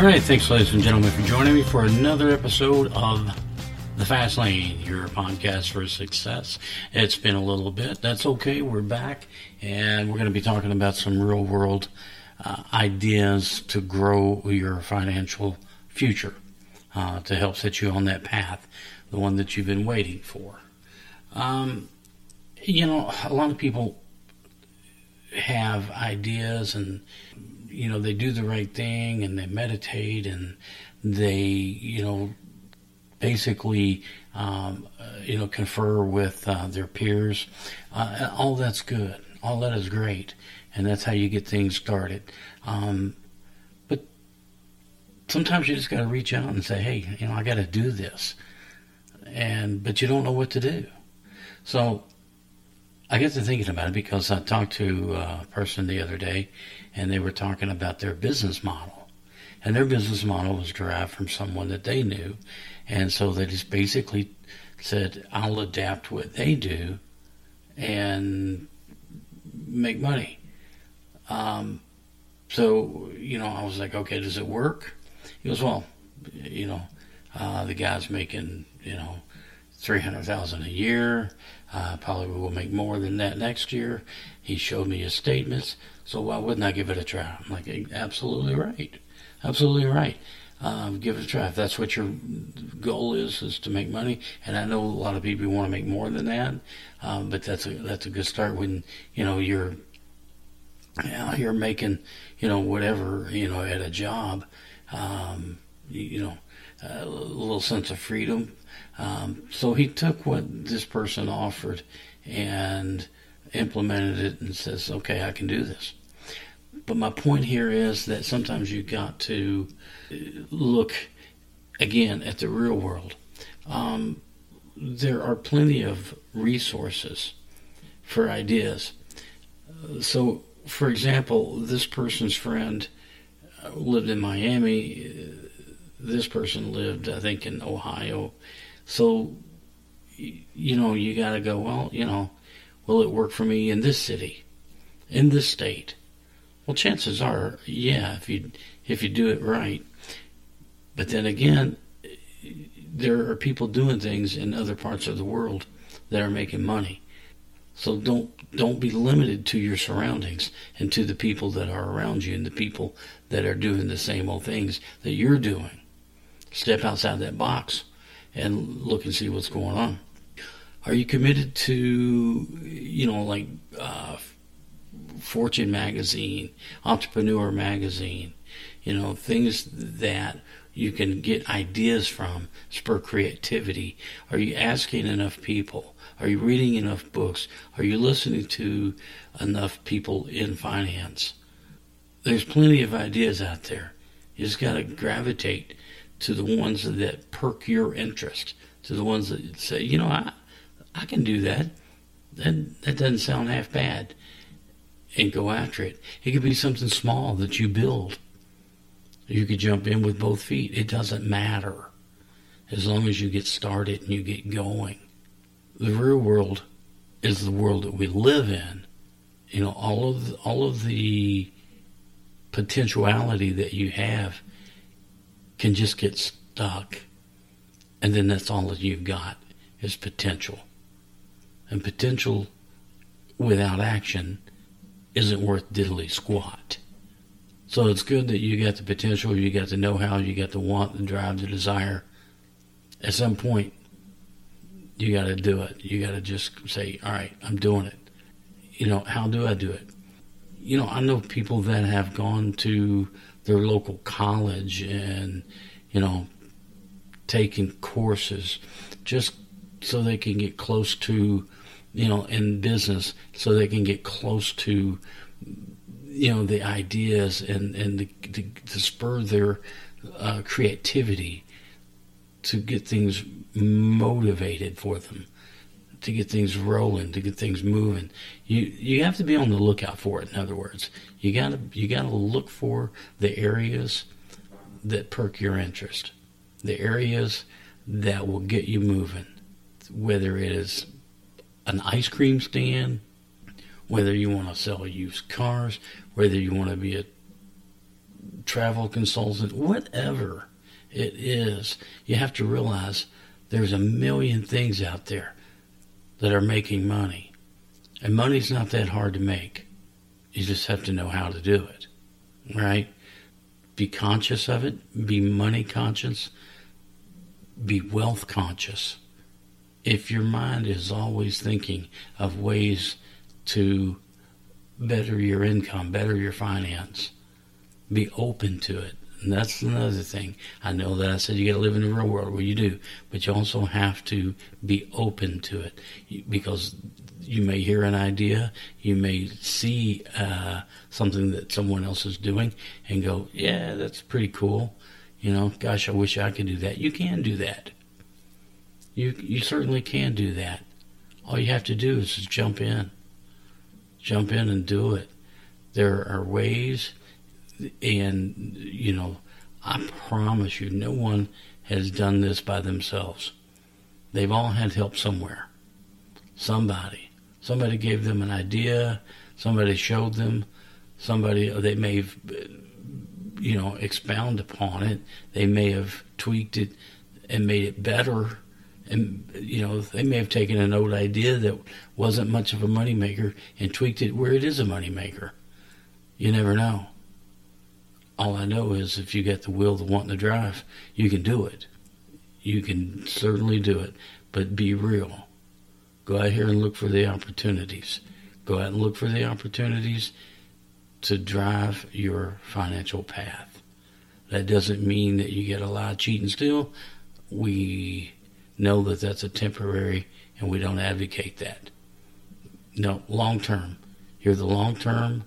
All right, thanks, ladies and gentlemen, for joining me for another episode of The Fast Lane, your podcast for success. It's been a little bit. That's okay. We're back, and we're going to be talking about some real world uh, ideas to grow your financial future, uh, to help set you on that path, the one that you've been waiting for. Um, you know, a lot of people have ideas and you know they do the right thing and they meditate and they you know basically um, uh, you know confer with uh, their peers. Uh, all that's good. All that is great. And that's how you get things started. Um, but sometimes you just got to reach out and say hey you know i got to do this. And but you don't know what to do. So I get to thinking about it because I talked to a person the other day and they were talking about their business model. And their business model was derived from someone that they knew. And so they just basically said, I'll adapt what they do and make money. Um, so, you know, I was like, okay, does it work? He goes, well, you know, uh, the guy's making, you know, 300000 a year uh, probably we will make more than that next year. He showed me his statements, so why wouldn't I give it a try? I'm like, absolutely right, absolutely right. Um, give it a try. If that's what your goal is, is to make money, and I know a lot of people want to make more than that, um, but that's a that's a good start when you know you're you know, you're making you know whatever you know at a job, um, you know a little sense of freedom um, so he took what this person offered and implemented it and says, okay, I can do this. But my point here is that sometimes you got to look again at the real world. Um, there are plenty of resources for ideas. So, for example, this person's friend lived in Miami. This person lived, I think, in Ohio so, you know, you got to go, well, you know, will it work for me in this city, in this state? Well, chances are, yeah, if you if you do it right. But then again, there are people doing things in other parts of the world that are making money. So don't don't be limited to your surroundings and to the people that are around you and the people that are doing the same old things that you're doing. Step outside that box and look and see what's going on. Are you committed to, you know, like uh, Fortune magazine, Entrepreneur magazine, you know, things that you can get ideas from, spur creativity? Are you asking enough people? Are you reading enough books? Are you listening to enough people in finance? There's plenty of ideas out there. You just got to gravitate to the ones that perk your interest, to the ones that say, you know, I, I can do that. That that doesn't sound half bad, and go after it. It could be something small that you build. You could jump in with both feet. It doesn't matter, as long as you get started and you get going. The real world is the world that we live in. You know, all of the, all of the potentiality that you have can just get stuck. And then that's all that you've got is potential. And potential without action isn't worth diddly squat. So it's good that you got the potential, you got the know how, you got the want, the drive, the desire. At some point, you got to do it. You got to just say, all right, I'm doing it. you know, how do I do it? You know, I know people that have gone to their local college and, you know, taken courses just so they can get close to, you know, in business, so they can get close to, you know, the ideas and, and to, to, spur their uh, creativity to get things motivated for them to get things rolling, to get things moving. You you have to be on the lookout for it. In other words, you gotta you gotta look for the areas that perk your interest, the areas that will get you moving. Whether it is an ice cream stand, whether you want to sell used cars, whether you want to be a travel consultant, whatever it is, you have to realize there's a million things out there that are making money. And money's not that hard to make. You just have to know how to do it. Right? Be conscious of it, be money conscious, be wealth conscious. If your mind is always thinking of ways to better your income, better your finance, be open to it. And that's another thing. I know that I said you got to live in the real world where you do, but you also have to be open to it because you may hear an idea, you may see uh, something that someone else is doing and go, yeah, that's pretty cool. You know, gosh, I wish I could do that. You can do that. You you certainly can do that. All you have to do is just jump in. Jump in and do it. There are ways and you know, I promise you, no one has done this by themselves. They've all had help somewhere. Somebody, somebody gave them an idea. Somebody showed them. Somebody they may have, you know, expound upon it. They may have tweaked it and made it better. And you know, they may have taken an old idea that wasn't much of a moneymaker and tweaked it where it is a moneymaker. You never know all I know is if you get the will, the want, and the drive, you can do it. You can certainly do it, but be real. Go out here and look for the opportunities. Go out and look for the opportunities to drive your financial path. That doesn't mean that you get a lot of cheating still. We know that that's a temporary, and we don't advocate that. No, long term. You're the long term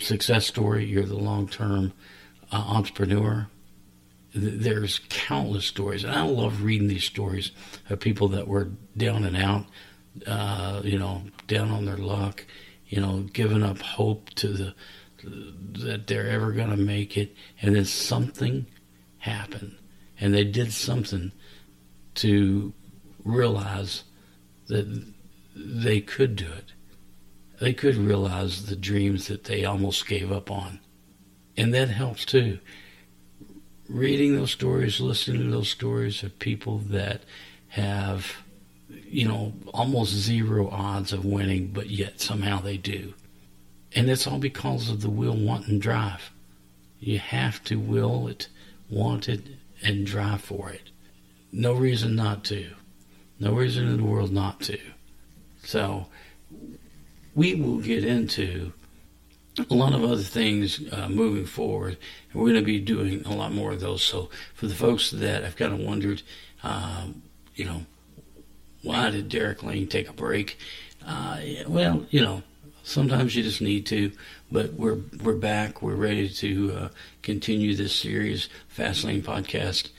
success story, you're the long term uh, entrepreneur. There's countless stories, and I love reading these stories of people that were down and out, uh, you know, down on their luck, you know, giving up hope to the that they're ever going to make it, and then something happened, and they did something to realize that they could do it they could realize the dreams that they almost gave up on. And that helps too. Reading those stories, listening to those stories of people that have, you know, almost zero odds of winning, but yet somehow they do. And it's all because of the will, want, and drive. You have to will it, want it, and drive for it. No reason not to. No reason in the world not to. So, we will get into a lot of other things uh, moving forward, and we're going to be doing a lot more of those. So, for the folks that have kind of wondered, um, you know, why did Derek Lane take a break? Uh, well, you know, sometimes you just need to, but we're we're back. We're ready to uh, continue this series, Fast Lane Podcast,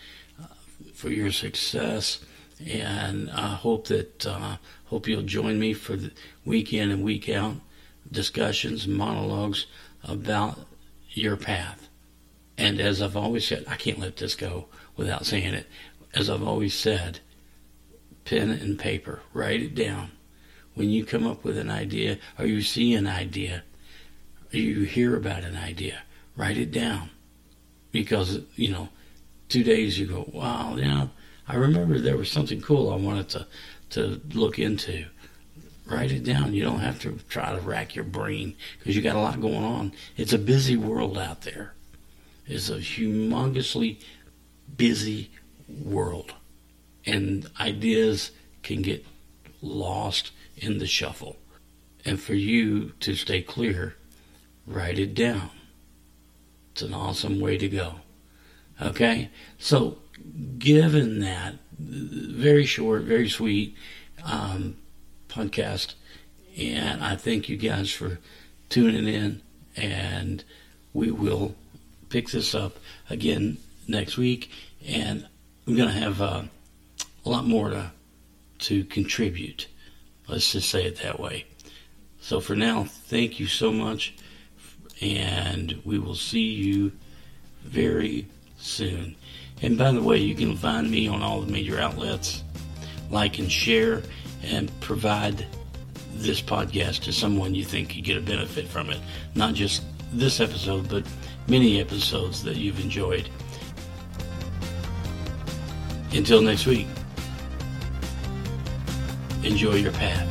uh, for your success, and I hope that uh, Hope you'll join me for the week in and week out discussions, monologues about your path. And as I've always said, I can't let this go without saying it. As I've always said, pen and paper, write it down. When you come up with an idea or you see an idea or you hear about an idea, write it down. Because, you know, two days you go, wow, you know, I remember there was something cool I wanted to to look into. Write it down. You don't have to try to rack your brain because you got a lot going on. It's a busy world out there. It's a humongously busy world. And ideas can get lost in the shuffle. and for you to stay clear, write it down. It's an awesome way to go. Okay? So, given that very short, very sweet um, podcast, and I thank you guys for tuning in, and we will pick this up again next week, and I'm going to have uh, a lot more to to contribute. Let's just say it that way. So for now, thank you so much, and we will see you very soon. And by the way, you can find me on all the major outlets, like and share, and provide this podcast to someone you think could get a benefit from it. Not just this episode, but many episodes that you've enjoyed. Until next week, enjoy your path.